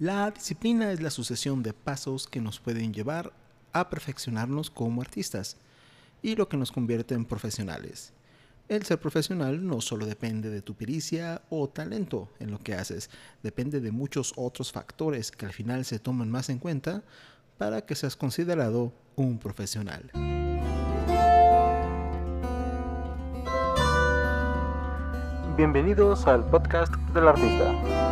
La disciplina es la sucesión de pasos que nos pueden llevar a perfeccionarnos como artistas y lo que nos convierte en profesionales. El ser profesional no solo depende de tu pericia o talento en lo que haces, depende de muchos otros factores que al final se toman más en cuenta para que seas considerado un profesional. Bienvenidos al podcast del artista.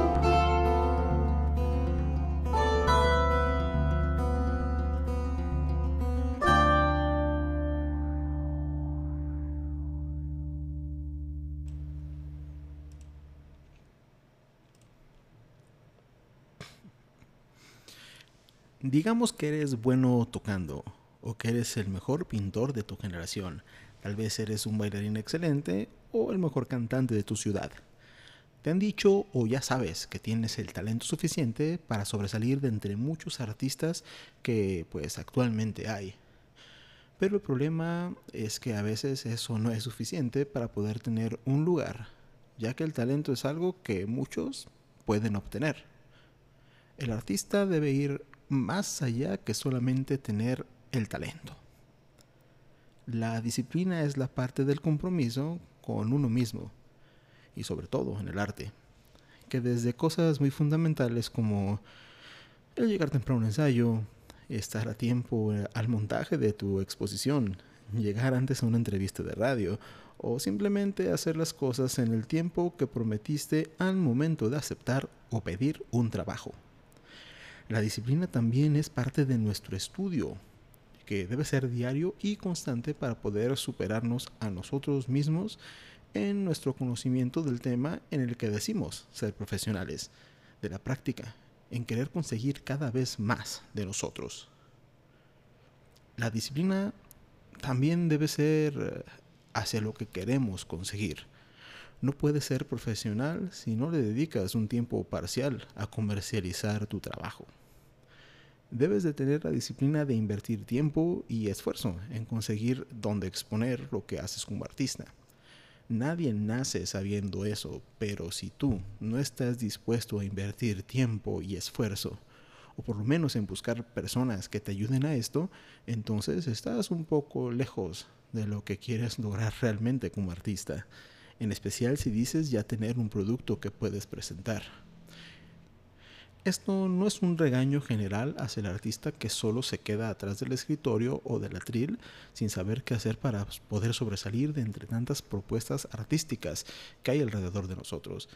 Digamos que eres bueno tocando o que eres el mejor pintor de tu generación. Tal vez eres un bailarín excelente o el mejor cantante de tu ciudad. Te han dicho o ya sabes que tienes el talento suficiente para sobresalir de entre muchos artistas que pues actualmente hay. Pero el problema es que a veces eso no es suficiente para poder tener un lugar, ya que el talento es algo que muchos pueden obtener. El artista debe ir más allá que solamente tener el talento. La disciplina es la parte del compromiso con uno mismo y sobre todo en el arte, que desde cosas muy fundamentales como el llegar temprano a un ensayo, estar a tiempo al montaje de tu exposición, llegar antes a una entrevista de radio o simplemente hacer las cosas en el tiempo que prometiste al momento de aceptar o pedir un trabajo. La disciplina también es parte de nuestro estudio, que debe ser diario y constante para poder superarnos a nosotros mismos en nuestro conocimiento del tema en el que decimos ser profesionales, de la práctica, en querer conseguir cada vez más de nosotros. La disciplina también debe ser eh, hacia lo que queremos conseguir. No puedes ser profesional si no le dedicas un tiempo parcial a comercializar tu trabajo. Debes de tener la disciplina de invertir tiempo y esfuerzo en conseguir dónde exponer lo que haces como artista. Nadie nace sabiendo eso, pero si tú no estás dispuesto a invertir tiempo y esfuerzo, o por lo menos en buscar personas que te ayuden a esto, entonces estás un poco lejos de lo que quieres lograr realmente como artista en especial si dices ya tener un producto que puedes presentar. Esto no es un regaño general hacia el artista que solo se queda atrás del escritorio o del atril sin saber qué hacer para poder sobresalir de entre tantas propuestas artísticas que hay alrededor de nosotros.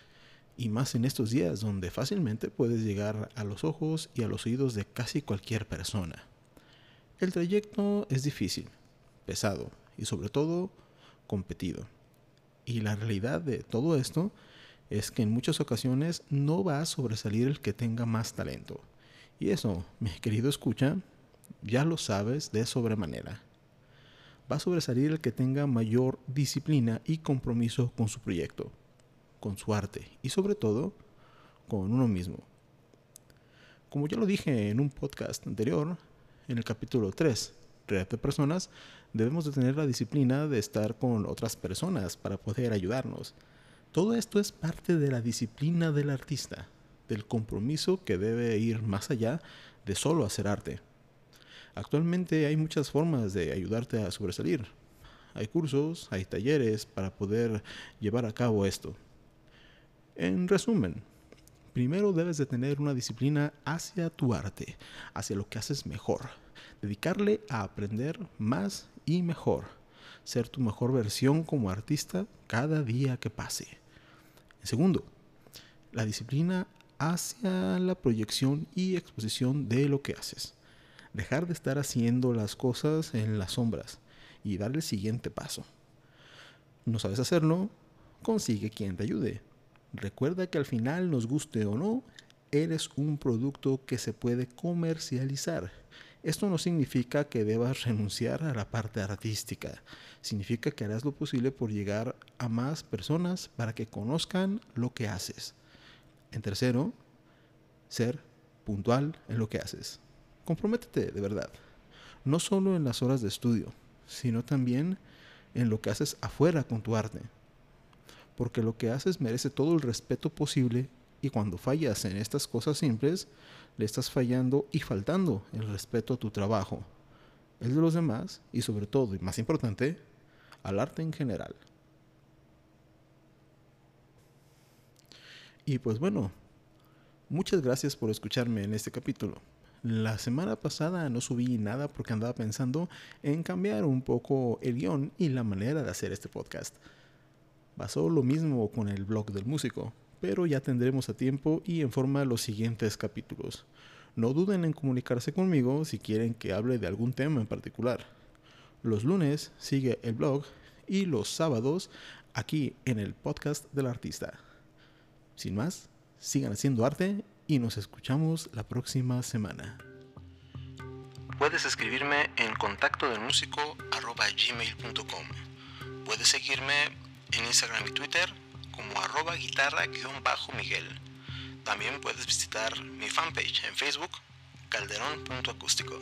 Y más en estos días donde fácilmente puedes llegar a los ojos y a los oídos de casi cualquier persona. El trayecto es difícil, pesado y sobre todo competido. Y la realidad de todo esto es que en muchas ocasiones no va a sobresalir el que tenga más talento. Y eso, mi querido escucha, ya lo sabes de sobremanera. Va a sobresalir el que tenga mayor disciplina y compromiso con su proyecto, con su arte y sobre todo con uno mismo. Como ya lo dije en un podcast anterior, en el capítulo 3, Red de Personas, debemos de tener la disciplina de estar con otras personas para poder ayudarnos. Todo esto es parte de la disciplina del artista, del compromiso que debe ir más allá de solo hacer arte. Actualmente hay muchas formas de ayudarte a sobresalir. Hay cursos, hay talleres para poder llevar a cabo esto. En resumen, primero debes de tener una disciplina hacia tu arte, hacia lo que haces mejor. Dedicarle a aprender más y mejor. Ser tu mejor versión como artista cada día que pase. En segundo, la disciplina hacia la proyección y exposición de lo que haces. Dejar de estar haciendo las cosas en las sombras y dar el siguiente paso. ¿No sabes hacerlo? Consigue quien te ayude. Recuerda que al final, nos guste o no, eres un producto que se puede comercializar esto no significa que debas renunciar a la parte artística, significa que harás lo posible por llegar a más personas para que conozcan lo que haces. En tercero, ser puntual en lo que haces. Comprométete de verdad, no solo en las horas de estudio, sino también en lo que haces afuera con tu arte. Porque lo que haces merece todo el respeto posible Y cuando fallas en estas cosas simples, le estás fallando y faltando el respeto a tu trabajo, el de los demás y sobre todo, y más importante, al arte en general. Y pues bueno, muchas gracias por escucharme en este capítulo. La semana pasada no subí nada porque andaba pensando en cambiar un poco el guion y la manera de hacer este podcast. Pasó lo mismo con el blog del músico, pero ya tendremos a tiempo y en forma los siguientes capítulos. No duden en comunicarse conmigo si quieren que hable de algún tema en particular. Los lunes sigue el blog y los sábados aquí en el podcast del artista. Sin más, sigan haciendo arte y nos escuchamos la próxima semana. Puedes escribirme en contacto del músico. Puedes seguirme en Instagram y Twitter como arroba guitarra-miguel. También puedes visitar mi fanpage en Facebook, calderón.acústico.